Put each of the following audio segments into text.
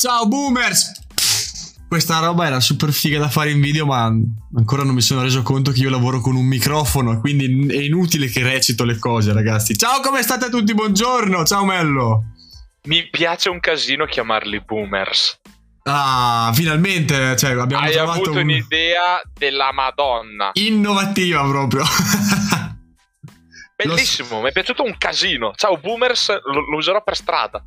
Ciao boomers! Questa roba era super figa da fare in video, ma ancora non mi sono reso conto che io lavoro con un microfono, quindi è inutile che recito le cose, ragazzi. Ciao, come state tutti? Buongiorno! Ciao Mello! Mi piace un casino chiamarli boomers. Ah, finalmente, cioè, abbiamo Hai avuto un... un'idea della Madonna. innovativa proprio. Bellissimo, mi è piaciuto un casino. Ciao boomers, lo, lo userò per strada.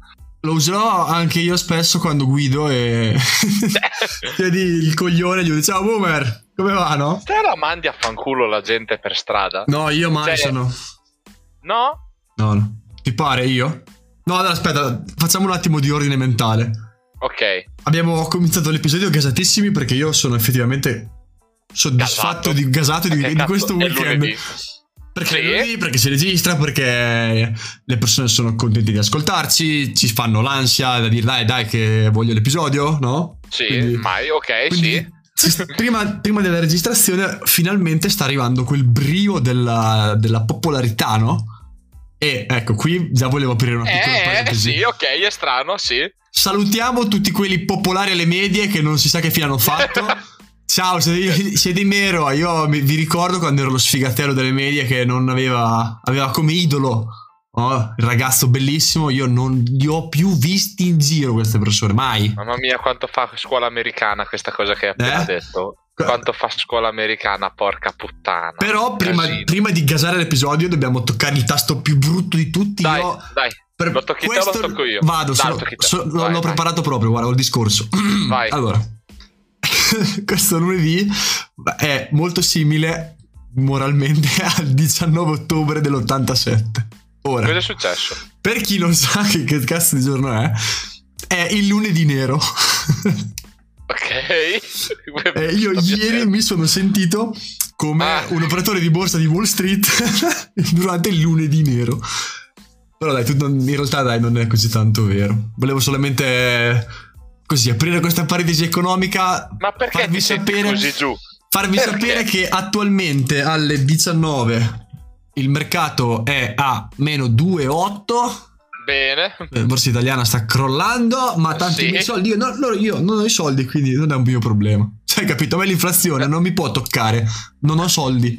Lo userò anche io spesso quando guido e vedi il coglione e gli dico ciao boomer, come va no? Te la mandi a fanculo la gente per strada? No, io mai Cioè- sono... No? No, no. Ti pare io? No, allora aspetta, facciamo un attimo di ordine mentale. Ok. Abbiamo cominciato l'episodio gasatissimi perché io sono effettivamente soddisfatto Gasato. di gasato di, di questo weekend. lunedì. Perché, Sì. è lunedì, perché si registra, perché le persone sono contente di ascoltarci, ci fanno l'ansia da dire dai dai che voglio l'episodio, no? Sì, Quindi- mai, ok, quindi sì. prima, prima della registrazione finalmente sta arrivando quel brio della, della popolarità, no? E ecco, qui già volevo aprire una piccola eh, parentesi. sì, ok, è strano, sì. Salutiamo tutti quelli popolari alle medie che non si sa che fine hanno fatto. Ciao, siete, siete in mero. Io vi ricordo quando ero lo sfigatello delle medie che non aveva, aveva come idolo no, il ragazzo bellissimo. Io non li ho più visti in giro queste persone, mai. Mamma mia, quanto fa scuola americana questa cosa che hai appena Eh? detto. Quanto fa scuola americana, porca puttana. Però prima, prima di gasare l'episodio dobbiamo toccare il tasto più brutto di tutti. Dai, Io dai, per lo tocchi te o lo tocco io? Vado, Dai, sono- lo tocchi te. so- l'ho, Vai, l'ho vai. preparato proprio, guarda, ho il discorso. Vai. Allora, questo lunedì è molto simile moralmente al 19 ottobre dell'87. Ora, Cosa è successo? per chi non sa che, che cazzo di giorno è, è il lunedì nero. Ok. Eh, io ieri mi sono sentito come Ah. un operatore di borsa di Wall Street durante il lunedì nero. Però dai, non- in realtà dai, non è così tanto vero. Volevo solamente così aprire questa parentesi economica, Ma perché farvi sapere, così giù? farvi Perché? sapere che attualmente alle 19 il mercato è a meno 2,8. Bene. La Eh, borsa italiana sta crollando, ma tanti Sì. soldi. Io, no, no, io non ho i soldi, quindi non è un mio problema. Cioè, capito? A me l'inflazione non mi può toccare. Non ho soldi.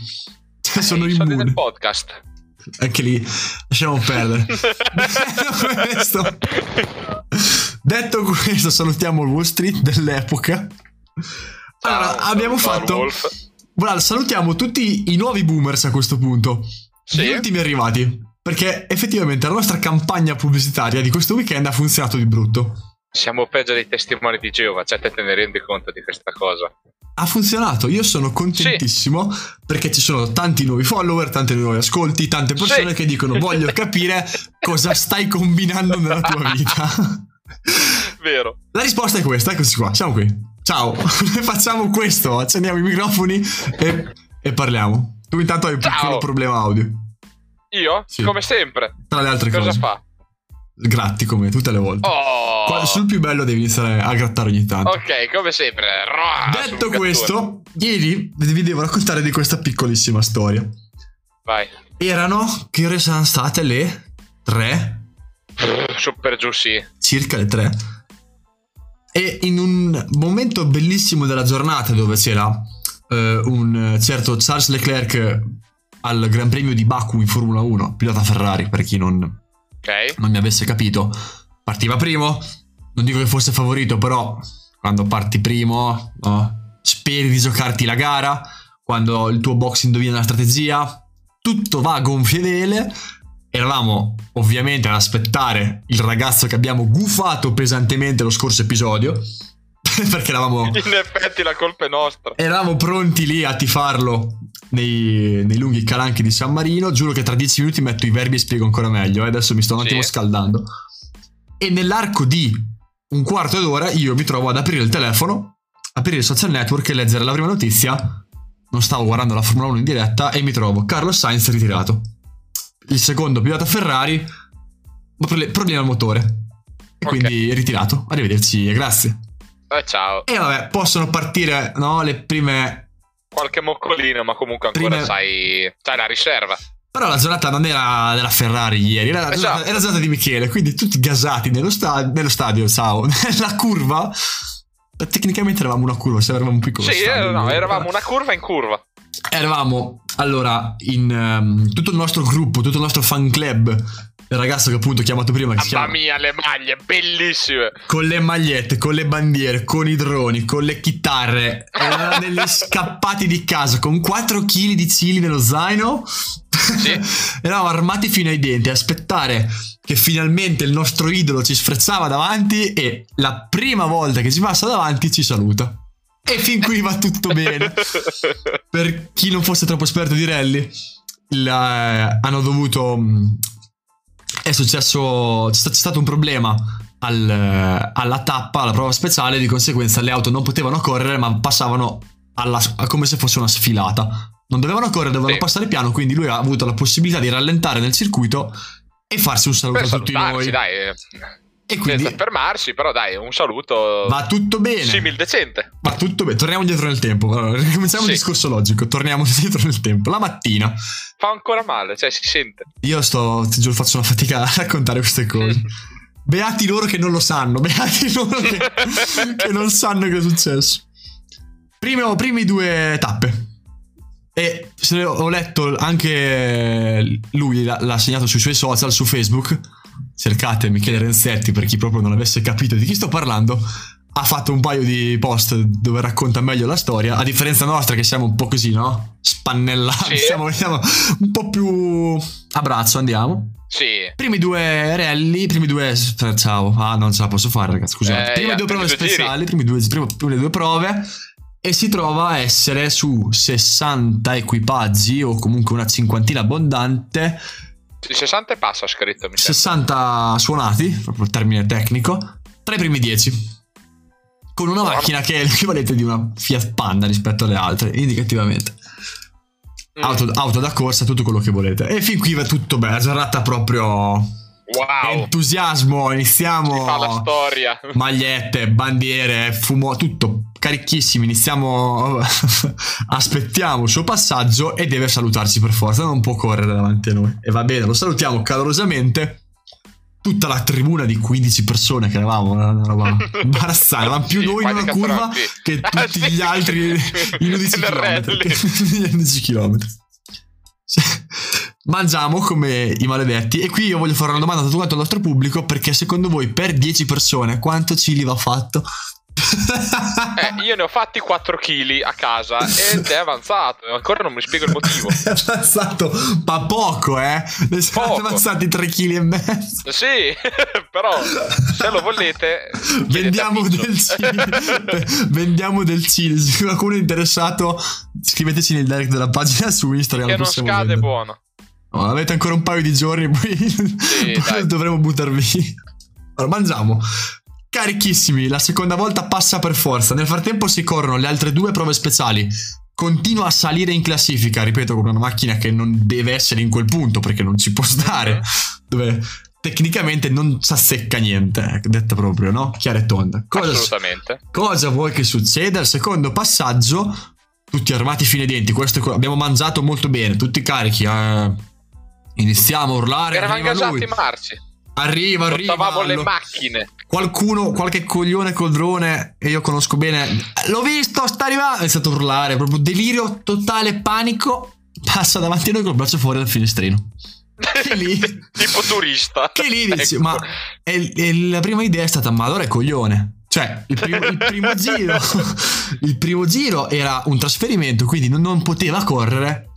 Cioè, sono I soldi immune. del podcast. Anche lì, lasciamo perdere. Questo, detto questo, salutiamo il Wall Street dell'epoca. Allora, Ciao, abbiamo ciao, fatto. Wolf. Guarda, salutiamo tutti i nuovi boomers a questo punto. Sì. Gli ultimi arrivati. Perché effettivamente la nostra campagna pubblicitaria di questo weekend ha funzionato di brutto. Siamo peggio dei testimoni di Geova, cioè te te ne rendi conto di questa cosa. Ha funzionato, io sono contentissimo perché ci sono tanti nuovi follower, tanti nuovi ascolti, tante persone Sì. che dicono voglio capire cosa stai combinando nella tua vita. Vero. La risposta è questa, eccoci qua, siamo qui. Ciao, facciamo questo, accendiamo i microfoni e, e parliamo. Tu intanto hai un Ciao. piccolo problema audio, Io? Sì. Come sempre. tra le altre Cosa cose. fa? Gratti come tutte le volte. Oh. Qua- sul più bello devi iniziare a grattare ogni tanto. Ok, come sempre. Roa, Detto questo, ieri vi devo raccontare di questa piccolissima storia. Vai. Erano, che ore sono state le 3? Su per giù, sì. Circa le 3. E in un momento bellissimo della giornata dove c'era eh, un certo Charles Leclerc al Gran Premio di Baku in Formula 1, pilota Ferrari per chi non, Ok. non mi avesse capito, partiva primo. Non dico che fosse favorito, però quando parti primo, no, speri di giocarti la gara. Quando il tuo box indovina la strategia, tutto va a gonfie vele. Eravamo ovviamente ad aspettare il ragazzo che abbiamo gufato pesantemente lo scorso episodio. perché eravamo, In effetti la colpa è nostra. eravamo pronti lì a tifarlo nei, nei lunghi calanchi di San Marino. Giuro che tra dieci minuti metto i verbi e spiego ancora meglio. eh. Adesso mi sto un Sì. attimo scaldando. E nell'arco di un quarto d'ora io mi trovo ad aprire il telefono, aprire il social network e leggere la prima notizia. Non stavo guardando la Formula 1 in diretta e mi trovo Carlos Sainz ritirato. Il secondo pilota Ferrari, problema al motore. E Ok. quindi ritirato. Arrivederci e grazie. Eh, ciao. E vabbè, possono partire no, le prime Qualche moccolino, ma comunque ancora Prima- sai. Sai la riserva. Però la giornata non era della Ferrari ieri, era, la Esatto. giornata, era la giornata di Michele, quindi tutti gasati nello, sta- nello stadio, ciao, nella curva. Tecnicamente eravamo una curva, se eravamo un piccolo Sì, stadio. eh, no, eravamo una curva in curva. Eravamo, allora, in ehm, tutto il nostro gruppo, tutto il nostro fan club, il ragazzo che appunto ho chiamato prima, che Mamma mia, le maglie, bellissime. con le magliette, con le bandiere, con i droni, con le chitarre, erano degli scappati di casa con 4 kg di cili nello zaino. Sì. Eravamo armati fino ai denti aspettare che finalmente il nostro idolo ci sfrezzava davanti e la prima volta che ci passa davanti ci saluta. E fin qui va tutto bene. Per chi non fosse troppo esperto di rally, il, eh, hanno dovuto. mh, È successo. C'è sta- c'è stato un problema al, eh, alla tappa, alla prova speciale. Di conseguenza, le auto non potevano correre, ma passavano alla- come se fosse una sfilata. Non dovevano correre, dovevano Sì. passare piano. Quindi lui ha avuto la possibilità di rallentare nel circuito e farsi un saluto Per a tutti noi. dai. E quindi Senza fermarsi, però dai, un saluto va tutto bene. simil decente. Va tutto bene, torniamo indietro nel tempo. Allora, ricominciamo Sì. il discorso logico. Torniamo indietro nel tempo. La mattina, Fa ancora male, cioè si sente. io sto, ti giuro, faccio una fatica a raccontare queste cose. Beati loro che non lo sanno, beati loro che, che non sanno che è successo. Primo, primi due tappe. E se ho letto anche lui, l'ha segnato sui suoi social, su Facebook. Cercate Michele Renzetti per chi proprio non avesse capito di chi sto parlando. Ha fatto un paio di post dove racconta meglio la storia. A differenza nostra, che siamo un po' così, no? Spannellati. Sì. Siamo, siamo un po' più a braccio, andiamo. Sì. Primi due rally, primi due. Ciao, ah, non ce la posso fare, ragazzi. Scusate. Eh, prime yeah, due prove speciali, primi due, prime, prime due prove. E si trova a essere su 60 equipaggi o comunque una cinquantina abbondante. Sì, 60 e passa scritto, mi sembra. 60 suonati, proprio il termine tecnico, tra i primi 10. Con una Buono. macchina che è l'equivalente di una Fiat Panda rispetto alle altre, indicativamente. Mm. Auto, auto da corsa, tutto quello che volete. E fin qui va tutto bene, la giornata proprio Wow. entusiasmo, Si iniziamo fa la storia. magliette, bandiere, fumo, tutto carichissimi, iniziamo aspettiamo il suo passaggio e deve salutarci per forza, non può correre davanti a noi. E va bene, lo salutiamo calorosamente. Tutta la tribuna di 15 persone che eravamo, era una roba imbarazzante, eravamo più Sì, noi in una curva che tutti Ah, sì. gli altri in 11 Nel km. In 11 km. Mangiamo come i maledetti e qui io voglio fare una domanda a tutto quanto il nostro pubblico perché secondo voi per 10 persone quanto chili va fatto? Eh, io ne ho fatti 4 kg a casa ed è avanzato. Ancora non mi spiego il motivo. È avanzato, ma poco, eh? Ne sono Poco. avanzati 3 kg e mezzo. Sì, però se lo volete, Vendiamo del chili. Vendiamo del chili. Se qualcuno è interessato, scriveteci nel direct della pagina su Instagram. che non scade vendere. buono. No, avete ancora un paio di giorni, poi, poi dai. dovremo buttar via. Allora, mangiamo. Carichissimi, la seconda volta passa per forza. Nel frattempo si corrono le altre due prove speciali. Continua a salire in classifica, ripeto, con una macchina che non deve essere in quel punto perché non ci può stare. Dove tecnicamente non si azzecca niente, ecco, detta proprio, no? Chiara e tonda. Cosa, Assolutamente. cosa vuoi che succeda? Al secondo passaggio, tutti armati fine ai denti. Questo abbiamo mangiato molto bene, tutti carichi. eh. Iniziamo a urlare. Eravamo Arriva gasati lui. in marci. Arriva, arriva. Portavamo le lo- macchine. Qualcuno, qualche coglione col drone, e io conosco bene. L'ho visto, sta arrivando. È stato a urlare, proprio delirio totale, panico. Passa davanti a noi col braccio fuori dal finestrino. Che lì? tipo turista. Che lì dici, Ecco. ma e- e la prima idea è stata, ma allora è coglione. Cioè, il primo, il primo giro, il primo giro era un trasferimento, quindi non, non poteva correre.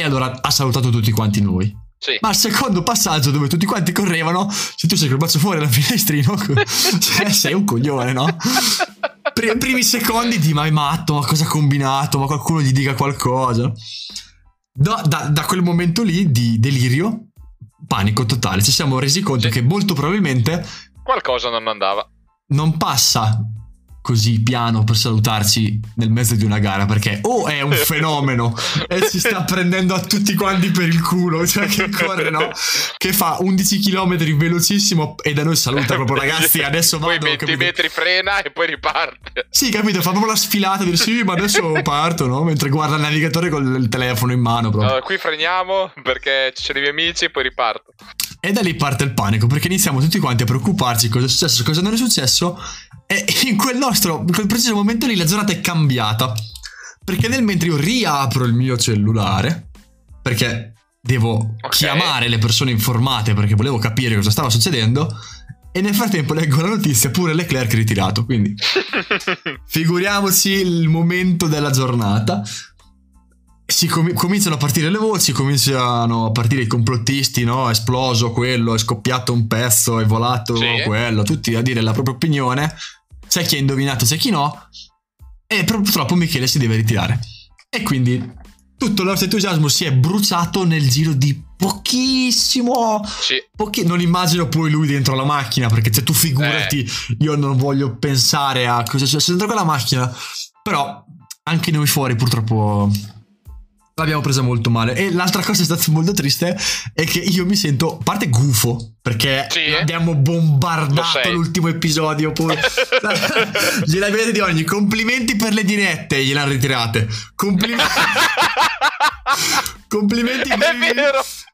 E allora ha salutato tutti quanti noi. Sì. Ma al secondo passaggio, dove tutti quanti correvano, se tu sei col braccio fuori dal finestrino, cioè, sei un coglione, no? Pri- primi secondi di ma è matto, ma cosa ha combinato, ma qualcuno gli dica qualcosa. Da, da- da quel momento lì di delirio, panico totale, ci siamo resi conto Sì. che molto probabilmente Qualcosa non andava. non passa così piano per salutarci nel mezzo di una gara perché o è un fenomeno e si sta prendendo a tutti quanti per il culo cioè che corre no? Che fa 11 km velocissimo e da noi saluta proprio ragazzi adesso poi vado 20 capito? metri frena e poi riparte. Sì capito fa proprio la sfilata dire sì ma adesso parto no? Mentre guarda il navigatore con il telefono in mano proprio. Allora, qui freniamo perché ci sono i miei amici e poi riparto E da lì parte il panico perché iniziamo tutti quanti a preoccuparci cosa è successo, cosa non è successo. E in quel nostro, in quel preciso momento lì la giornata è cambiata. Perché nel mentre io riapro il mio cellulare, perché devo Ok. chiamare le persone informate perché volevo capire cosa stava succedendo. E nel frattempo leggo la notizia pure Leclerc ritirato. Quindi figuriamoci il momento della giornata. Si com- cominciano a partire le voci, cominciano a partire i complottisti, no? È esploso quello, è scoppiato un pezzo, è volato Sì. quello, tutti a dire la propria opinione. C'è chi ha indovinato, c'è chi no. E purtroppo Michele si deve ritirare. E quindi tutto il nostro entusiasmo si è bruciato nel giro di pochissimo. sì Pochi- non immagino poi lui dentro la macchina, perché se tu figurati, Eh. io non voglio pensare a cosa c'è dentro quella macchina. Però anche noi fuori purtroppo l'abbiamo presa molto male. E l'altra cosa è stata molto triste è che io mi sento, a parte gufo, perché Sì. abbiamo bombardato l'ultimo episodio. Poi gliel'avete di ogni. Complimenti per le dirette, gliel'hanno ritirate. Complimenti. Complimenti per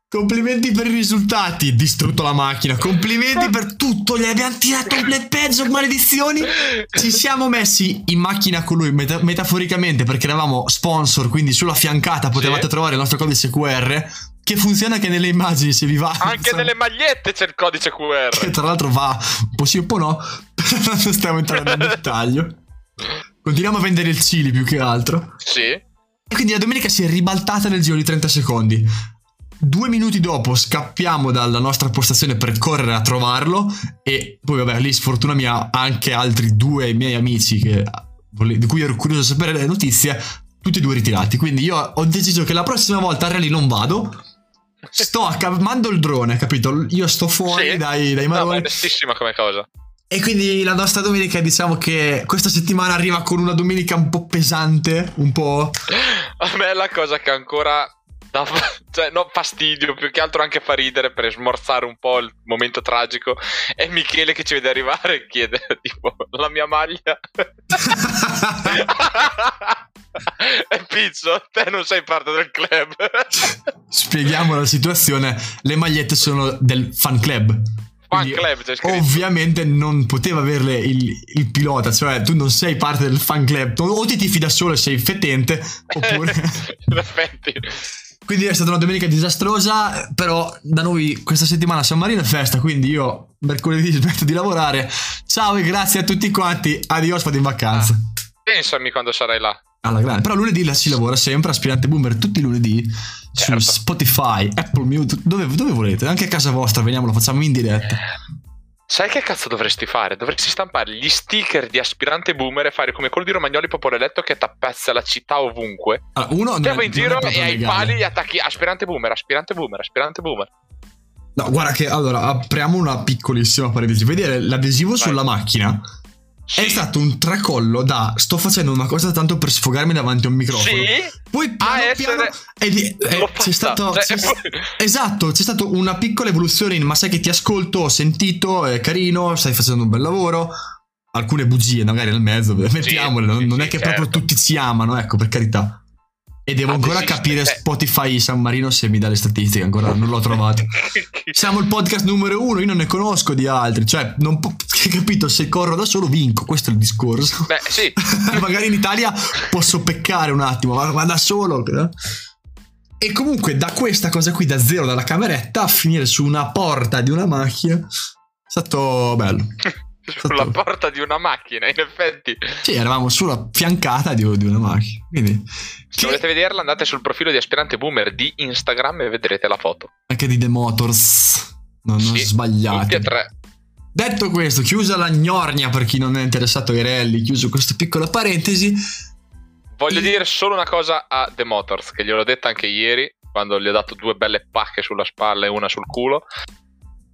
Complimenti per i risultati, distrutto la macchina. Complimenti per tutto, gli abbiamo tirato le peggio maledizioni. Ci siamo messi in macchina con lui, meta- metaforicamente, perché eravamo sponsor, quindi sulla fiancata potevate Sì. trovare il nostro codice QR, che funziona anche nelle immagini se vi va. anche nelle magliette c'è il codice Che QR tra l'altro va un po' sì un po' no, però non stiamo entrando nel dettaglio. Continuiamo a vendere il Cili più che altro. sì E quindi la domenica si è ribaltata nel giro di 30 secondi. Due minuti dopo scappiamo dalla nostra postazione per correre a trovarlo e poi vabbè lì sfortuna mia anche altri due miei amici che, di cui ero curioso di sapere le notizie, tutti e due ritirati. Quindi io ho deciso che la prossima volta a rally non vado. Sto a ca- mando il drone, capito? Io sto fuori Sì. dai, dai no, ma è maroni. onestissima come cosa E quindi la nostra domenica diciamo che questa settimana arriva con una domenica un po' pesante, un po'... A me la cosa che ancora dà fa- cioè, no, fastidio, più che altro anche fa ridere per smorzare un po' il momento tragico, è Michele che ci vede arrivare e chiede tipo la mia maglia. e Pizzo, te non sei parte del club. Spieghiamo la situazione. Le magliette sono del fan club. Fan club. Ovviamente non poteva averle il, il pilota, cioè tu non sei parte del fan club. O ti tifi da solo e sei fetente, oppure. In effetti. Quindi è stata una domenica disastrosa. Però da noi questa settimana San Marino è festa. Quindi io mercoledì smetto di lavorare. Ciao e grazie a tutti quanti. Adios, vado in vacanza. Pensami quando sarai là. Alla grande. Però lunedì la si lavora sempre, aspirante boomer, tutti i lunedì Certo. su Spotify, Apple Music, dove, dove volete, anche a casa vostra, veniamo, lo facciamo in diretta. Sai che cazzo dovresti fare? Dovresti stampare gli sticker di aspirante boomer e fare come quello di Romagnoli Popoletto che tappezza la città ovunque. Allora, uno Te vai in giro e ai pali gli attacchi aspirante boomer, aspirante boomer, aspirante boomer. No, guarda che allora apriamo una piccolissima parentesi. Vedere l'adesivo sulla macchina Sì. è stato un tracollo da sto facendo una cosa tanto per sfogarmi davanti a un microfono. Sì. Poi piano A piano essere- è lì- eh, L'ho c'è stato Cioè, c'è- Esatto, c'è stata una piccola evoluzione in ma sai che ti ascolto, ho sentito, è carino, stai facendo un bel lavoro. Alcune bugie magari nel mezzo, mettiamole, non, sì, non sì, è che certo. proprio tutti ci amano, ecco, per carità. E devo ancora Adesiste- capire eh. Spotify San Marino se mi dà le statistiche, ancora non l'ho trovato. Siamo il podcast numero uno, io non ne conosco di altri, cioè, non po- hai capito, se corro da solo vinco, questo è il discorso. Beh, sì. Magari in Italia posso peccare un attimo, ma, ma da solo. no? E comunque da questa cosa qui, da zero, dalla cameretta, a finire su una porta di una macchina, è stato bello. Sulla porta di una macchina, in effetti. Sì, eravamo sulla fiancata di, di una macchina. Quindi, Se che- volete vederla, andate sul profilo di aspirante boomer di Instagram e vedrete la foto. anche di The Motors. Non, non Sì, sbagliate. Tutti e tre. Detto questo, chiusa la gnornia per chi non è interessato ai rally, chiuso questa piccola parentesi. Voglio Il- dire solo una cosa a The Motors, che gliel'ho detta anche ieri, quando gli ho dato due belle pacche sulla spalla e una sul culo.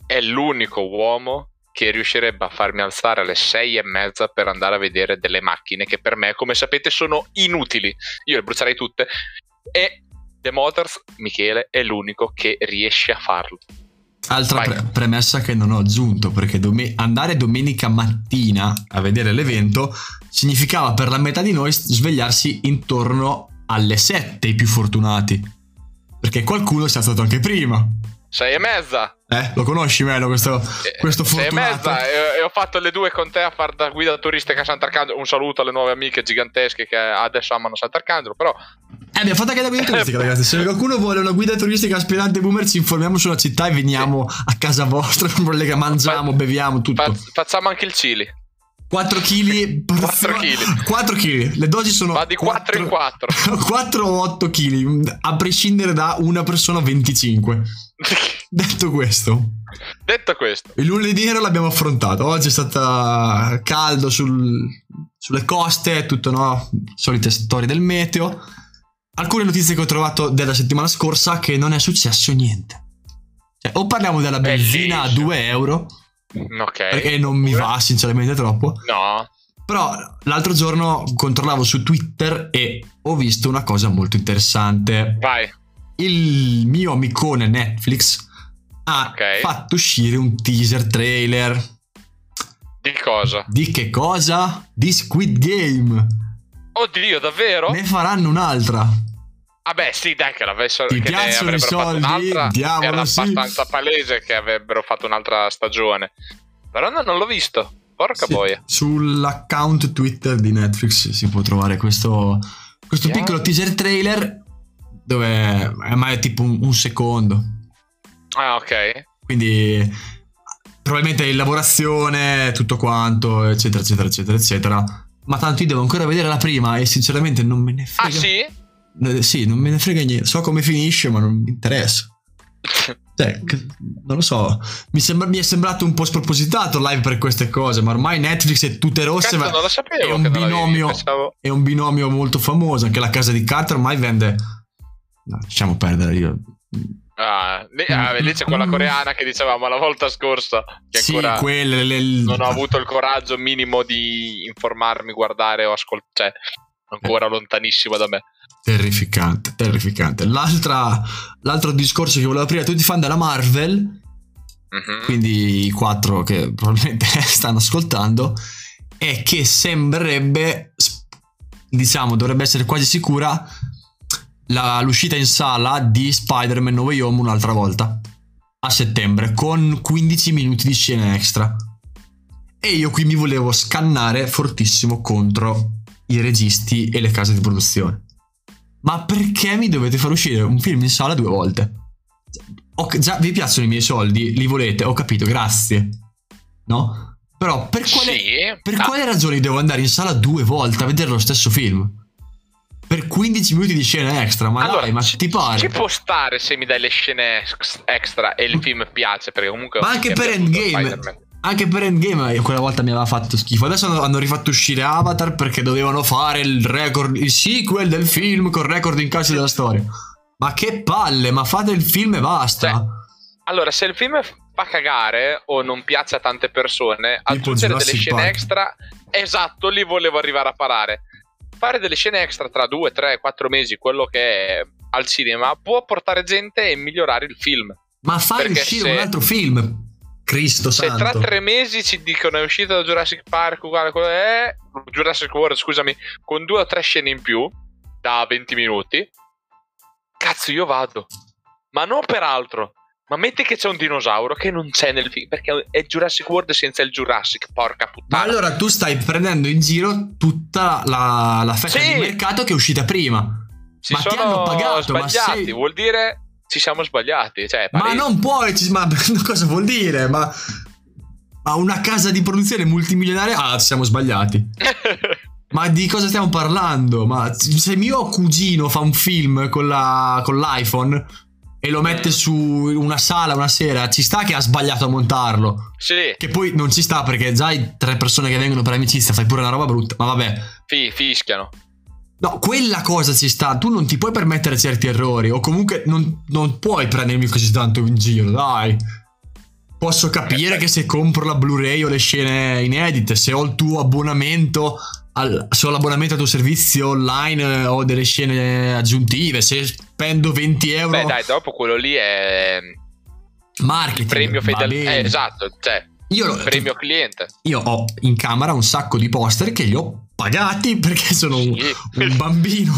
È l'unico uomo che riuscirebbe a farmi alzare alle sei e mezza per andare a vedere delle macchine che per me, come sapete, sono inutili. Io le brucerei tutte. E The Motors, Michele, è l'unico che riesce a farlo. Altra pre- premessa che non ho aggiunto, perché dom- andare domenica mattina a vedere l'evento significava per la metà di noi svegliarsi intorno alle 7, i più fortunati. Perché qualcuno si è alzato anche prima. Sei e mezza. Eh, lo conosci Melo questo, Eh, questo Sei fortunato? mezza e, e ho fatto le due con te a far da guida turistica a Sant'Arcangelo. Un saluto alle nuove amiche gigantesche che adesso amano Sant'Arcangelo. Però Eh, abbiamo fatto anche la guida turistica, ragazzi. Se qualcuno vuole una guida turistica aspirante boomer, ci informiamo sulla città e veniamo a casa vostra. Non collega, mangiamo, Fa- beviamo, tutto. fa- facciamo anche il Cili. 4 kg. 4 chili. 4 kg. Le dosi sono. Va di 4 in 4. 4 o 8 kg, a prescindere da una persona 25. Detto questo, Detto questo, il lunedì nero l'abbiamo affrontato. Oggi è stata caldo sul- sulle coste, tutto no, solite storie del meteo. Alcune notizie che ho trovato della settimana scorsa che non è successo niente. Cioè, o parliamo della benzina a Bellissimo. 2 euro, ok. perché non mi va sinceramente troppo. No, Però l'altro giorno controllavo su Twitter e ho visto una cosa molto interessante. vai. Il mio amicone Netflix ha Ok. fatto uscire un teaser trailer. Di cosa? Di che cosa? Di Squid Game. Oddio, davvero? Ne faranno un'altra. Ah beh, sì, dai, che l'avessero Ti che piacciono i soldi? Diavolo, Era sì. abbastanza palese che avrebbero fatto un'altra stagione. Però no, non l'ho visto. Porca Sì, boia. Sull'account Twitter di Netflix si può trovare questo, questo Yeah. piccolo teaser trailer dove è ma è tipo un, un secondo. Ah, ok. Quindi probabilmente in lavorazione, tutto quanto, eccetera, eccetera, eccetera, eccetera. Ma tanto io devo ancora vedere la prima e sinceramente non me ne Ah, frega. sì? Eh, sì, non me ne frega niente. So come finisce, ma non mi interessa. Cioè, non lo so. Mi, sembra- mi è sembrato un po' spropositato live per queste cose, ma ormai Netflix è tutte rosse. Cazzo, ma non lo sapevo. è un binomio. È un binomio molto famoso. Anche la casa di carta ormai vende. No, lasciamo perdere. Io. Ah, lì, ah, lì c'è quella coreana che dicevamo la volta scorsa. Che Sì, ancora quelle. le- non ho avuto il coraggio minimo di informarmi, guardare o ascoltare. Cioè, ancora lontanissimo da me. Terrificante, terrificante. L'altra, l'altro discorso che volevo aprire a tutti i fan della Marvel, Mhm. quindi i quattro che probabilmente stanno ascoltando, è che sembrerebbe, diciamo, dovrebbe essere quasi sicura la- l'uscita in sala di Spider-Man No Way Home un'altra volta a settembre con 15 minuti di scene extra. E io qui mi volevo scannare fortissimo contro i registi e le case di produzione. Ma perché mi dovete far uscire un film in sala due volte? Ok, già vi piacciono i miei soldi, li volete, ho capito, grazie. No? Però per quale, Sì. per quale ragione devo andare in sala due volte a vedere lo stesso film? Per 15 minuti di scena extra, ma allora, dai, ma ci, ti pare? Ci può stare se mi dai le scene ex- extra e il film piace, perché comunque... Ma anche per Endgame. Anche per Endgame eh, quella volta mi aveva fatto schifo. Adesso hanno, rifatto uscire Avatar perché dovevano fare il record, il sequel del film con record in calcio della storia. Ma che palle, ma fate il film e basta. Cioè, Allora, se il film fa cagare o non piace a tante persone, aggiungere delle scene Park. extra, esatto, lì volevo arrivare a parare. Fare delle scene extra tra due, tre, quattro mesi, quello che è al cinema, può portare gente e migliorare il film. ma fai perché uscire se- un altro film. Cristo Se santo. tra tre mesi ci dicono è uscito da Jurassic Park, uguale quello è Jurassic World, scusami, con due o tre scene in più, da 20 minuti, cazzo io vado. Ma non per altro. Ma metti che c'è un dinosauro che non c'è nel film, perché è Jurassic World senza il Jurassic, porca Ma puttana. allora tu stai prendendo in giro tutta la, la fetta Sì. di mercato che è uscita prima. si ma ti hanno pagato, ma sbagliati, sei- vuol dire ci siamo sbagliati. Cioè, Ma non puoi, ci- ma cosa vuol dire? Ma, ma una casa di produzione multimilionaria? Ah, ci siamo sbagliati. Ma di cosa stiamo parlando? Ma se mio cugino fa un film con, la- con l'iPhone e lo mette su una sala una sera, ci sta che ha sbagliato a montarlo. sì, Che poi non ci sta perché già hai tre persone che vengono per amicizia, fai pure una roba brutta. Ma vabbè. fi- fischiano. No, quella cosa ci sta. Tu non ti puoi permettere certi errori. O comunque non, non puoi prendermi così tanto in giro, dai. Posso capire che se compro la Blu-ray o le scene inedite, se ho il tuo abbonamento, al, se ho l'abbonamento al tuo servizio online eh, o delle scene aggiuntive, se spendo 20 euro. Beh, dai, dopo quello lì è. Marketing. premio va fedeltà. Eh, esatto, cioè, Io, lo- premio cliente. io ho in camera un sacco di poster che li ho pagati perché sono un, Sì. un bambino.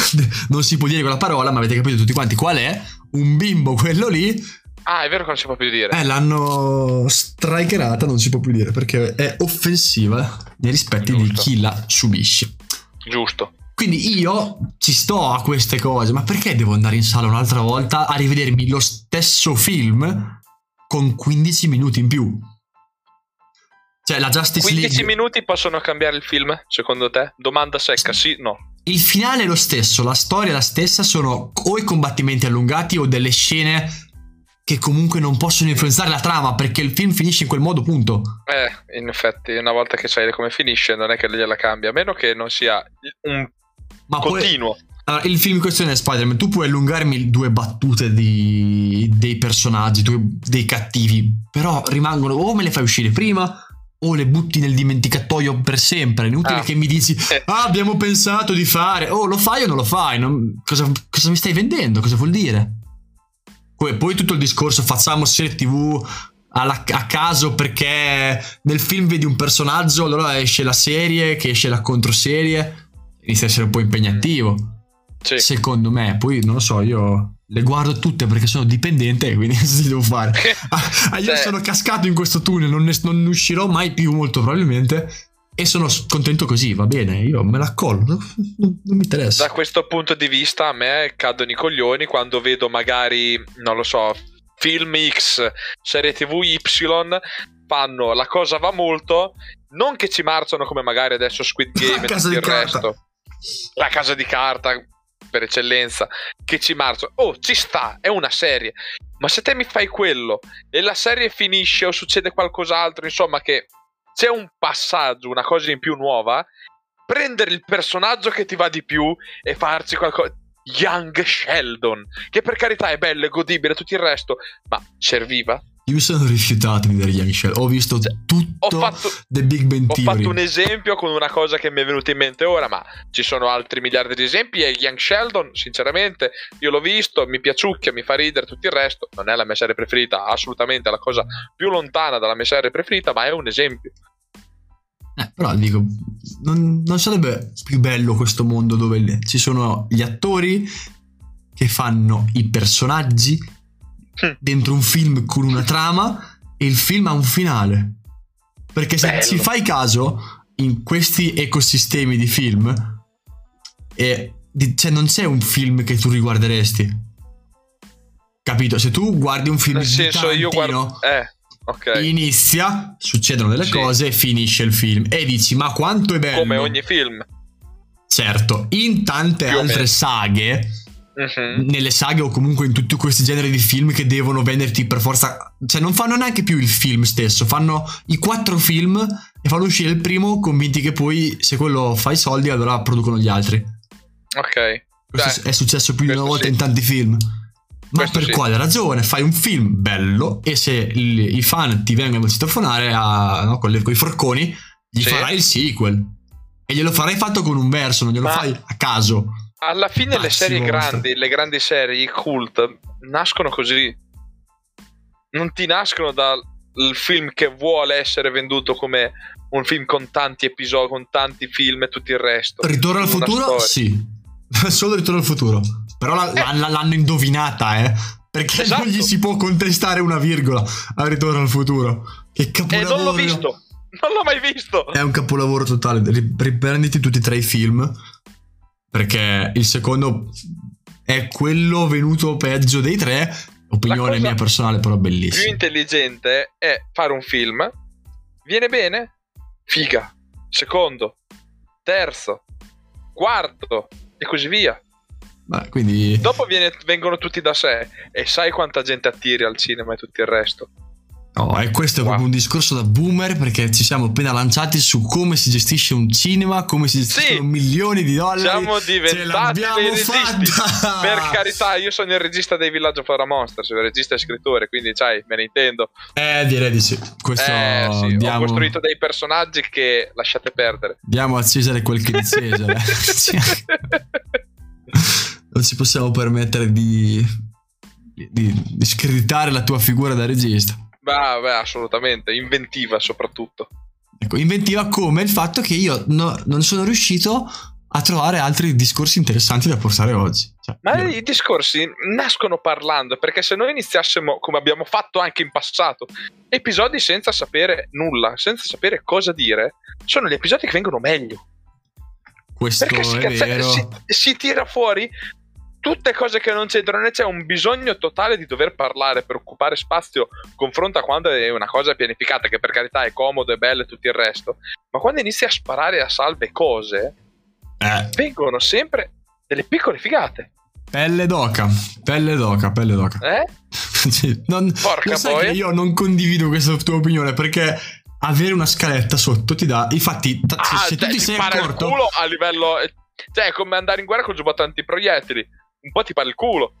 non si può dire quella parola, ma avete capito tutti quanti qual è. Un bimbo, quello lì. Ah, è vero che non si può più dire. Eh, l'hanno strikerata, non si può più dire perché è offensiva nei rispetti di Giusto. chi la subisce. Giusto. Quindi io ci sto a queste cose, ma perché devo andare in sala un'altra volta a rivedermi lo stesso film con 15 minuti in più? Cioè, la Justice 15 League. minuti possono cambiare il film, secondo te? Domanda secca, sì, no. Il finale è lo stesso, la storia è la stessa, sono o i combattimenti allungati o delle scene che comunque non possono influenzare la trama perché il film finisce in quel modo, punto. Eh, in effetti, una volta che sai come finisce, non è che gliela cambia, a meno che non sia un Ma poi, continuo. Allora, il film in questione è Spider-Man. Tu puoi allungarmi due battute di- dei personaggi, due- dei cattivi, però rimangono o me le fai uscire prima o le butti nel dimenticatoio per sempre. È inutile Ah. che mi dici, Eh. ah, abbiamo pensato di fare. Oh, lo fai o non lo fai? Non- cosa, cosa mi stai vendendo? Cosa vuol dire? Poi, poi tutto il discorso, facciamo serie TV alla- a caso perché nel film vedi un personaggio, allora esce la serie, che esce la controserie, inizia a essere un po' impegnativo. Sì. Secondo me, poi non lo so, io le guardo tutte perché sono dipendente quindi cosa devo fare? Ah, io Cioè- sono cascato in questo tunnel, non ne, non ne uscirò mai più molto probabilmente e sono contento così, va bene, io me la collo, non, non- mi interessa. Da questo punto di vista a me cadono i coglioni quando vedo magari, non lo so, film X, serie TV Y, fanno la cosa va molto, non che ci marciano come magari adesso Squid Game La e tutto il carta. resto. La casa di carta per eccellenza, che ci marciano. Oh, ci sta, è una serie. Ma se te mi fai quello e la serie finisce o succede qualcos'altro, insomma che c'è un passaggio, una cosa in più nuova, prendere il personaggio che ti va di più e farci qualcosa. Young Sheldon, che per carità è bello, è godibile, tutto il resto, ma serviva? Io mi sono rifiutato di vedere Young Sheldon, ho visto Cioè, tutto Ho fatto, The Big Bang ho Theory. fatto un esempio con una cosa che mi è venuta in mente ora, ma ci sono altri miliardi di esempi. E Young Sheldon, sinceramente, io l'ho visto, mi piaciucchia, mi fa ridere, tutto il resto. Non è la mia serie preferita, assolutamente è la cosa più lontana dalla mia serie preferita, ma è un esempio. Eh, però dico, non, non sarebbe più bello questo mondo dove ci sono gli attori che fanno i personaggi. Dentro un film con una trama e il film ha un finale. Perché se Bello. ci fai caso, in questi ecosistemi di film, e di- cioè non c'è un film che tu riguarderesti. Capito? Se tu guardi un film Nel di senso, io guardo. Eh, ok. inizia, succedono delle Sì. cose, finisce il film e dici ma quanto è bello. Come ogni film. Certo, in tante Più altre saghe, Mhm. nelle saghe o comunque in tutti questi generi di film che devono venderti per forza, cioè non fanno neanche più il film stesso, fanno i quattro film e fanno uscire il primo convinti che poi se quello fa i soldi allora producono gli altri. Ok. Questo Dai. è successo più di una volta sì. in tanti film. Ma Questo per sì. quale ragione? Fai un film bello e se il- i fan ti vengono a citofonare a, no, con, le- con i forconi, gli Sì. farai il sequel. E glielo farai fatto con un verso, non glielo Ma- fai a caso. Alla fine le serie grandi, le grandi serie, i cult, nascono così. Non ti nascono dal film che vuole essere venduto come un film con tanti episodi, con tanti film e tutto il resto. Ritorno al futuro? storia. Sì. Solo Ritorno al futuro. Però la- Eh. la- l'hanno indovinata, eh. Perché Esatto. non gli si può contestare una virgola a Ritorno al futuro. Che E capolavoro. non l'ho visto. Non l'ho mai visto. È un capolavoro totale. Ri- Riprenditi tutti e tre i film. Perché il secondo è quello venuto peggio dei tre. Opinione mia personale, però più bellissima. intelligente è fare un film. Viene bene? Figa. Secondo. Terzo. Quarto. E così via. Beh, quindi. Dopo viene- vengono tutti da sé. E sai quanta gente attiri al cinema e tutto il resto. Oh, e questo è Wow. proprio un discorso da boomer perché ci siamo appena lanciati su come si gestisce un cinema, come si gestiscono Sì. milioni di dollari. Siamo diventati dei registi. fatta! Per carità, io sono il regista dei Villaggio Flora Monster, sono il regista e scrittore, quindi sai, me ne intendo. Eh, direi di sì. Questo Eh, sì, ho diamo, costruito dei personaggi che lasciate perdere. diamo a Cesare quel che è di Cesare. non ci possiamo permettere di, di, di screditare la tua figura da regista. Beh, beh, assolutamente, inventiva soprattutto. Ecco, inventiva come il fatto che io no- non sono riuscito a trovare altri discorsi interessanti da portare oggi. Cioè, Ma io- i discorsi nascono parlando, perché se noi iniziassimo, come abbiamo fatto anche in passato, episodi senza sapere nulla, senza sapere cosa dire, sono gli episodi che vengono meglio. questo Perché si, è cazza- vero. si- si tira fuori tutte cose che non c'entrano e c'è un bisogno totale di dover parlare per occupare spazio confronto a quando è una cosa pianificata che per carità è comodo, è bello e tutto il resto ma quando inizi a sparare a salve cose Eh, vengono sempre delle piccole figate pelle d'oca, pelle d'oca, pelle d'oca. eh? Non, Porca sai che io non condivido questa tua opinione perché avere una scaletta sotto ti dà. Infatti, se, ah, se tu cioè, ti ti sei accorto. il culo a livello cioè è come andare in guerra con giubbotto antiproiettili un po' ti pare il culo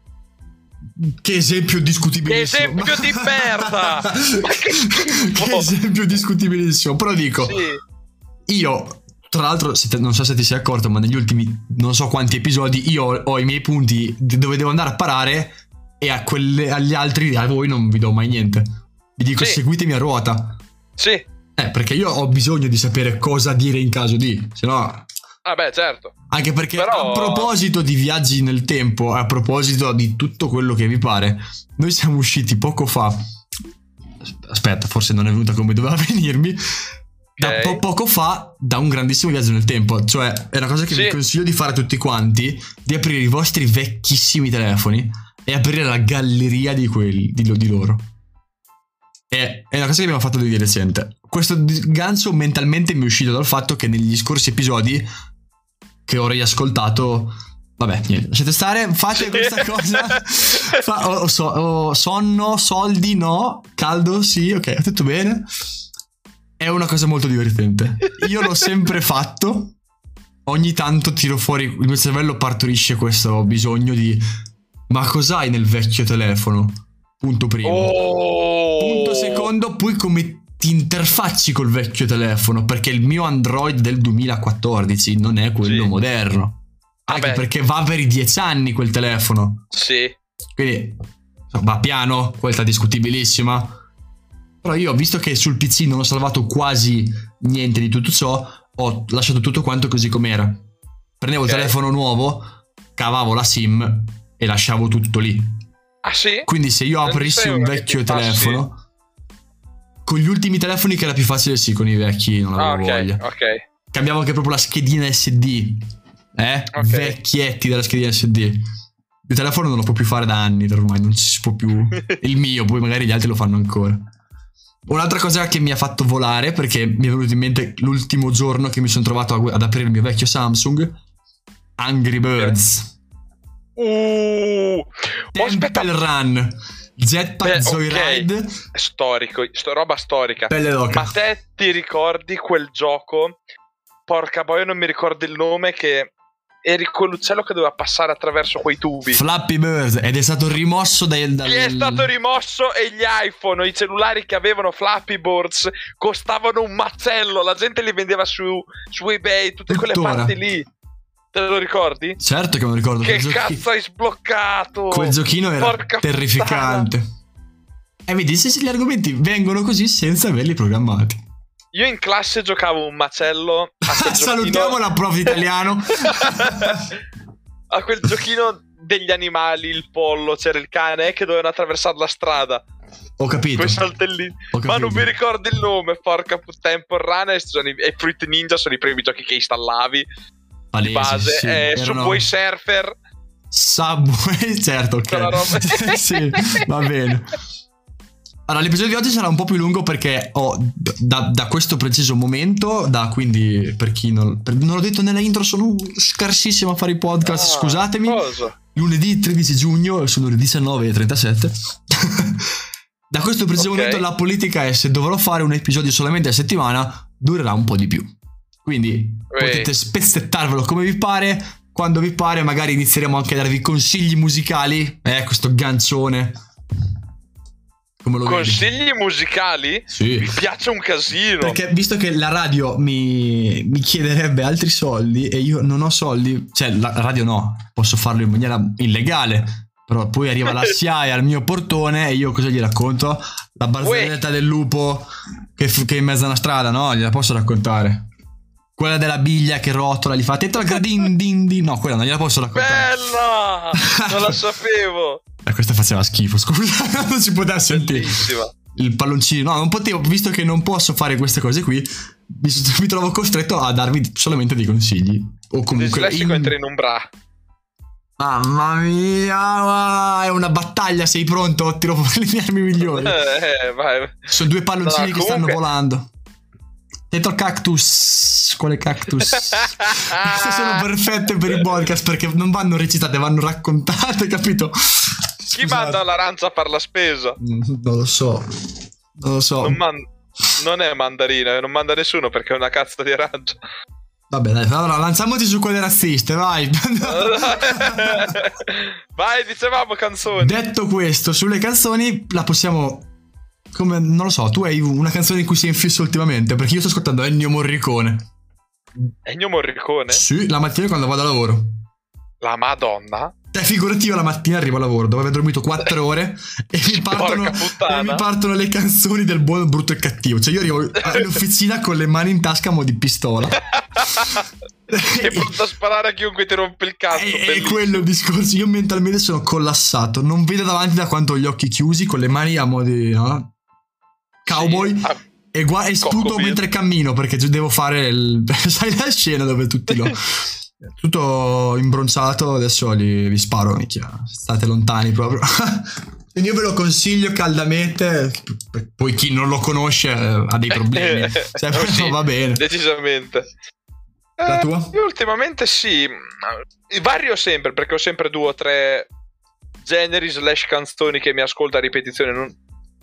Che esempio discutibilissimo. Che esempio di merda! Che! Che esempio discutibilissimo. Però dico, sì. io. Tra l'altro, te- non so se ti sei accorto, ma negli ultimi non so quanti episodi io ho, ho i miei punti dove devo andare a parare e a quelle- agli altri, a voi non vi do mai niente. Vi dico Sì. seguitemi a ruota. sì Eh, perché io ho bisogno di sapere cosa dire in caso di, se no vabbè certo Anche perché Però- a proposito di viaggi nel tempo, a proposito di tutto quello che vi pare, noi siamo usciti poco fa. Aspetta, forse non è venuta come doveva venirmi. Da Ok. po- poco fa da un grandissimo viaggio nel tempo. Cioè, è una cosa che Sì. vi consiglio di fare a tutti quanti: di aprire i vostri vecchissimi telefoni e aprire la galleria di quelli di, di loro. È, una cosa che abbiamo fatto di recente. Questo gancio mentalmente mi è uscito dal fatto che negli scorsi episodi che ho riascoltato. Vabbè, niente, lasciate stare, fate questa cosa. Fa- ho, so- ho sonno, soldi, no, caldo, sì, ok, ho detto bene. È una cosa molto divertente. Io l'ho sempre fatto. Ogni tanto tiro fuori, il mio cervello partorisce questo bisogno di... Ma cos'hai nel vecchio telefono? Punto primo. Oh. Punto secondo, poi come ti interfacci col vecchio telefono, perché il mio Android del 2014 non è quello Sì. moderno. Anche Vabbè. perché va per i 10 anni quel telefono. Sì. Quindi va piano, questa è discutibilissima. Però io, visto che sul PC non ho salvato quasi niente di tutto ciò, ho lasciato tutto quanto così com'era. Prendevo Ok. il telefono nuovo, cavavo la SIM e lasciavo tutto lì. Ah sì? Quindi se io Non aprissi un vecchio ti passi? Con gli ultimi telefoni che era più facile, sì, con i vecchi non Ah, avevo ok, voglia. ok. Cambiavo anche proprio la schedina SD. Eh? Ok. Vecchietti della schedina SD. Il telefono non lo può più fare da anni, ormai non si può più. Il mio, poi magari gli altri lo fanno ancora. Un'altra cosa che mi ha fatto volare, perché mi è venuto in mente l'ultimo giorno che mi sono trovato ad aprire il mio vecchio Samsung, Angry Birds. Uh, oh, aspetta, Temple Run. Jetpack Beh. Joyride. è storico, sto- roba storica. Ma te ti ricordi quel gioco? Porca boia, non mi ricordo il nome che eri quell'uccello che doveva passare attraverso quei tubi. Flappy Bird ed è stato rimosso dai, dal... È stato rimosso e gli iPhone, i cellulari che avevano Flappy Birds costavano un macello. La gente li vendeva su, su eBay, tutte quelle Tuttora. parti lì. Te lo ricordi? Certo che me lo ricordo. Che giochi- cazzo hai sbloccato? quel giochino era Porca terrificante. E vedi, se gli argomenti vengono così senza averli programmati. Io in classe giocavo un macello Salutiamo la prof italiano. a quel giochino degli animali, il pollo, c'era il cane che dovevano attraversare la strada. Ho capito. Quei saltellini. Ho Ma non capito. mi ricordo il nome, porca puttana. Sono i- e Fruit Ninja sono i primi giochi che installavi Palesi, di base. sì, eh, Subway Surfer. Subway, certo, ok. Sì, va bene. Allora, l'episodio di oggi sarà un po' più lungo perché ho da, da questo preciso momento, da quindi per chi non, per- non l'ho detto nella intro, sono scarsissimo a fare i podcast, Ah, scusatemi. Cosa? Lunedì 13 giugno, sono le 19.37. Da questo preciso Ok. momento la politica è se dovrò fare un episodio solamente a settimana, durerà un po' di più. Quindi potete spezzettarvelo come vi pare. Quando vi pare, magari inizieremo anche a darvi consigli musicali. Eh, questo ganzone. Come lo vedi? Consigli musicali? Sì. Mi piace un casino. Perché visto che la radio mi, mi chiederebbe altri soldi e io non ho soldi, cioè la radio no, posso farlo in maniera illegale. Però poi arriva la SIAE al mio portone e io cosa gli racconto? La barzelletta del lupo che, che è in mezzo a una strada, no? Gliela posso raccontare. Quella della biglia che rotola, gli fa dentro il gradin din din. No, quella non gliela posso raccontare. Bella! Non la sapevo. Eh, questa faceva schifo, scusa, non si poteva sentire. Bellissima. il palloncino. No, non potevo, visto che non posso fare queste cose qui, mi, mi trovo costretto a darvi solamente dei consigli. O comunque. Dislessico in- entra in un bra. Mamma mia, ma è una battaglia, sei pronto? Tiro le mie armi migliori. Eh, vai. Sono due palloncini No, che stanno comunque- volando. Dentro il cactus. Quale cactus? Queste sono perfette per i podcast perché non vanno recitate, vanno raccontate, capito? Chi Scusate. manda l'aranza a far la spesa? Mm, Non lo so. Non lo so. Non, man- non è mandarina, non manda nessuno perché è una cazzo di arancia. Vabbè, dai, allora lanciamoci su quelle razziste, vai. Vai, dicevamo canzoni. Detto questo, sulle canzoni la possiamo. Come non lo so, tu hai una canzone in cui sei infisso ultimamente? Perché io sto ascoltando Ennio Morricone. Ennio Morricone? Sì, la mattina quando vado a lavoro. La Madonna? È figurativo la mattina arrivo a lavoro dopo aver dormito 4 ore e mi, partono, e mi partono le canzoni del buono, brutto e cattivo. Cioè io arrivo all'officina con le mani in tasca a mo' di pistola. È pronto a sparare a chiunque ti rompe il cazzo. E, e bellissimo. quello il discorso. Io mentalmente sono collassato. Non vedo davanti da quanto ho gli occhi chiusi, con le mani a mo' di no? Cowboy. Sì. Ah, E, gua- e sputo Coccopino. mentre cammino perché devo fare il. Sai la scena dove tutti lo. Tutto imbronzato, adesso li, li sparo, minchia. State lontani proprio. Quindi io ve lo consiglio caldamente. Poi chi non lo conosce eh, ha dei problemi. Cioè, Oh, sì, va bene. Decisamente. La Eh, tua? Io ultimamente sì. Vario sempre perché ho sempre due o tre generi slash canzoni che mi ascolto a ripetizione. Non,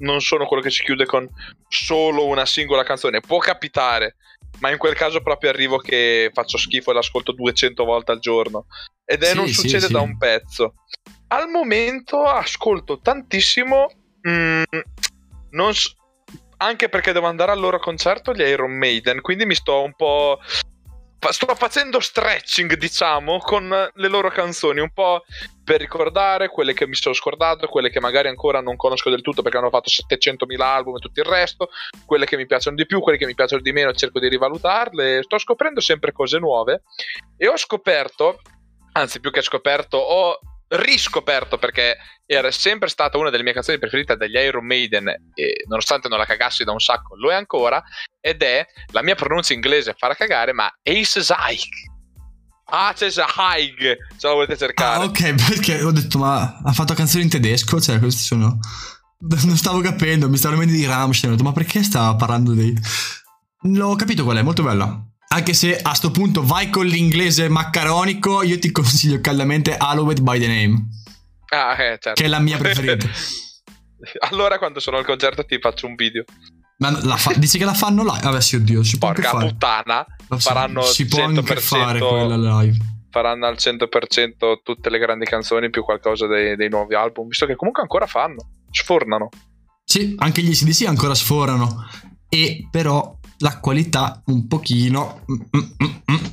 non sono quello che si chiude con solo una singola canzone. Può capitare, ma in quel caso proprio arrivo che faccio schifo e l'ascolto 200 volte al giorno. Ed è Sì, non sì, succede sì. da un pezzo. Al momento ascolto tantissimo. mm, non anche perché devo andare al loro concerto gli Iron Maiden, quindi mi sto un po'. Sto facendo stretching, diciamo, con le loro canzoni, un po' per ricordare quelle che mi sono scordato, quelle che magari ancora non conosco del tutto perché hanno fatto 700.000 album e tutto il resto, quelle che mi piacciono di più, quelle che mi piacciono di meno, cerco di rivalutarle. Sto scoprendo sempre cose nuove e ho scoperto, anzi più che scoperto, ho riscoperto perché era sempre stata una delle mie canzoni preferite degli Iron Maiden e nonostante non la cagassi da un sacco lo è ancora ed è la mia pronuncia inglese farà cagare ma Ace ah c'è Haig se la volete cercare Ah, ok, perché ho detto, ma ha fatto canzoni in tedesco? Cioè, questi sono. Non stavo capendo, mi stavo venendo di Rammstein. Ho detto, ma perché stava parlando dei. L'ho capito qual è, molto bella. Anche se a sto punto vai con l'inglese maccaronico, io ti consiglio caldamente Hallowed by the Name, ah eh certo che è la mia preferita. allora quando sono al concerto ti faccio un video Ma la fa- dici che la fanno live? Vabbè, sì, oddio, si può anche porca fare. puttana si- faranno si può anche 100% fare quella live. faranno al 100% tutte le grandi canzoni più qualcosa dei, dei nuovi album visto che comunque ancora fanno sfornano Sì, anche gli CDC ancora sforano. E però la qualità un pochino. mm, mm, mm.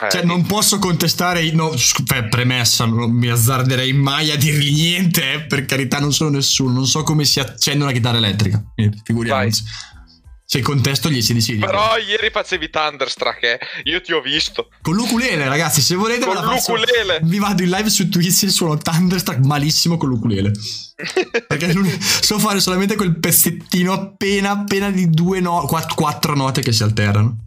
Eh, Cioè, non posso contestare. No, beh, premessa, non mi azzarderei mai a dirgli niente. eh, per carità, non sono nessuno. Non so come si accende una chitarra elettrica. quindi Figuriamoci. Se contesto gli CDC. dico. Però ieri facevi Thunderstruck, eh. Io ti ho visto. Con l'ukulele, ragazzi, se volete. Con l'ukulele. Vi vado in live su Twitch e suono Thunderstruck malissimo con l'ukulele. Perché so fare solamente quel pezzettino appena appena di due no, quatt- quattro note che si alternano.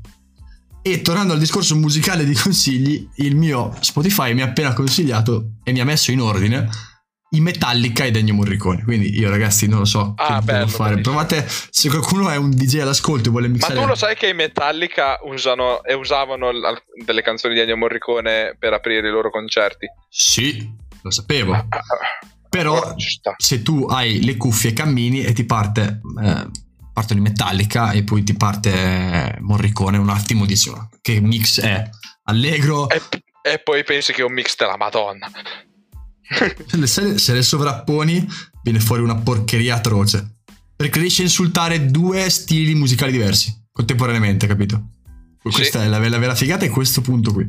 E tornando al discorso musicale di consigli, il mio Spotify mi ha appena consigliato e mi ha messo in ordine i Metallica e Ennio Morricone. Quindi io ragazzi non lo so Ah, che bello, devo fare. bellissimo. Provate, se qualcuno è un DJ all'ascolto e vuole Ma mixare... tu lo sai che i Metallica usano e usavano l- delle canzoni di Ennio Morricone per aprire i loro concerti? Sì, lo sapevo. Però se tu hai le cuffie cammini e ti parte eh, partono in Metallica e poi ti parte Morricone un attimo dici ma che mix è allegro e, e poi pensi che è un mix della madonna se, se le sovrapponi viene fuori una porcheria atroce perché riesci a insultare due stili musicali diversi contemporaneamente capito questa sì. è la, la vera figata è questo punto qui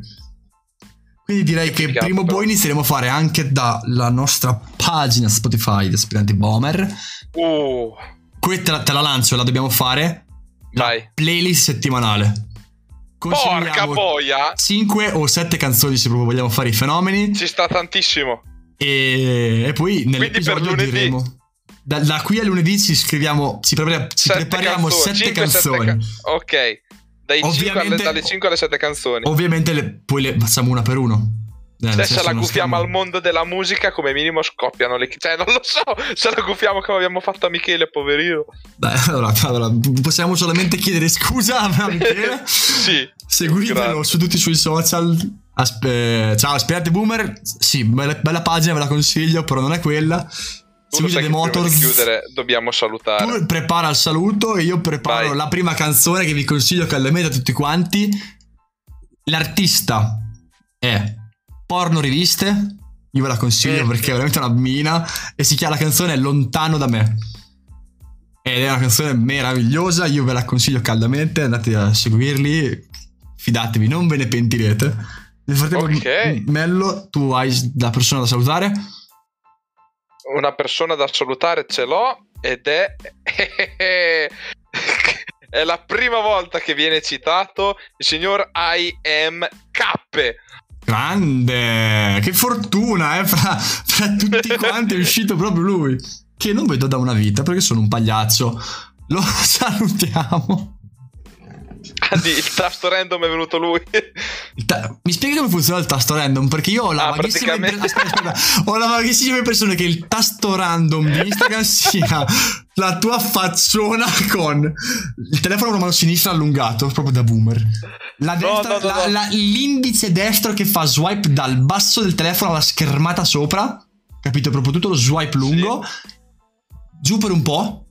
quindi direi che, che prima o poi inizieremo a fare anche dalla nostra pagina Spotify di Aspiranti Bomber uh Qui te la, la lancio, la dobbiamo fare. Dai. Playlist settimanale. Porca boia! 5 o 7 canzoni se proprio vogliamo fare i fenomeni. Ci sta tantissimo. E, e poi nell'episodio diremo... Da, da, qui a lunedì ci scriviamo, ci, prepara, ci prepariamo canzoni, 7 canzoni. Ca- ok. Cinque alle, dalle 5 alle 7 canzoni. Ovviamente le, poi le facciamo una per uno. Eh, se la guffiamo al mondo della musica, come minimo scoppiano le. Cioè, non lo so. Se la guffiamo come abbiamo fatto a Michele, poverino. Beh, allora, allora possiamo solamente chiedere scusa a Michele. sì. Seguitelo grazie. su tutti i suoi social. Aspe- ciao, aspirate boomer. Sì, bella, bella, pagina, ve la consiglio, però non è quella. Seguite The Motors. chiudere, dobbiamo salutare. Tu prepara il saluto e io preparo Vai. la prima canzone che vi consiglio caldamente a tutti quanti. L'artista è porno riviste. Io ve la consiglio eh. perché è veramente una mina. E si chiama la canzone Lontano da me. Ed è una canzone meravigliosa. Io ve la consiglio caldamente. Andate a seguirli. Fidatevi, non ve ne pentirete. Nel frattempo, okay. Mello, tu hai la persona da salutare? Una persona da salutare ce l'ho ed è. è la prima volta che viene citato il signor I am Cappe. Grande, che fortuna, eh, fra, fra tutti quanti è uscito proprio lui. Che non vedo da una vita perché sono un pagliaccio. Lo salutiamo. Adi, il tasto random è venuto lui. Ta- Mi spieghi come funziona il tasto random? Perché io ho la, ah, vaghissima, praticamente... aspetta, aspetta. ho la vaghissima impressione che il tasto random di Instagram sia la tua facciona con il telefono con la mano sinistra allungato, proprio da boomer. La destra, no, no, no, la, la, l'indice destro che fa swipe dal basso del telefono alla schermata sopra, capito? Proprio tutto lo swipe lungo, sì. giù per un po',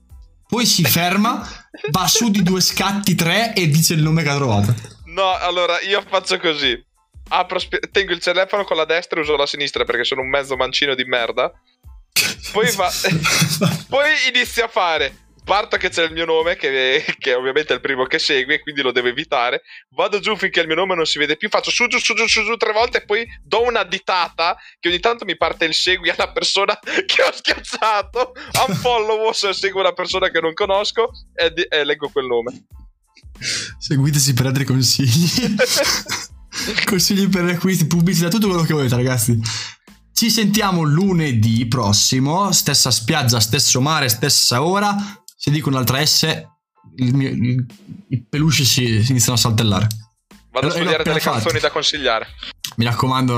poi si ferma, va su di due scatti, tre e dice il nome che ha trovato. No, allora io faccio così. Apro, tengo il telefono con la destra e uso la sinistra perché sono un mezzo mancino di merda. Poi, va, poi inizia a fare Parto che c'è il mio nome, che, che ovviamente è il primo che segue, quindi lo devo evitare. Vado giù finché il mio nome non si vede più, faccio su giù su giù su giù tre volte e poi do una ditata che ogni tanto mi parte il segui alla persona che ho schiacciato. Unfollow se seguo una persona che non conosco e, di- e leggo quel nome. Seguiteci per altri consigli. consigli per acquisti, pubblicità, tutto quello che volete, ragazzi. Ci sentiamo lunedì prossimo, stessa spiaggia, stesso mare, stessa ora se dico un'altra S, il mio, il, i peluche si, si, iniziano a saltellare. Vado a studiare delle fatto. canzoni da consigliare. Mi raccomando,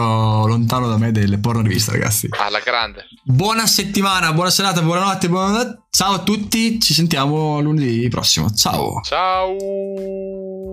lontano da me delle porno riviste, ragazzi. Alla grande. Buona settimana, buona serata, buonanotte, buonanotte. Ciao a tutti, ci sentiamo lunedì prossimo. Ciao. Ciao.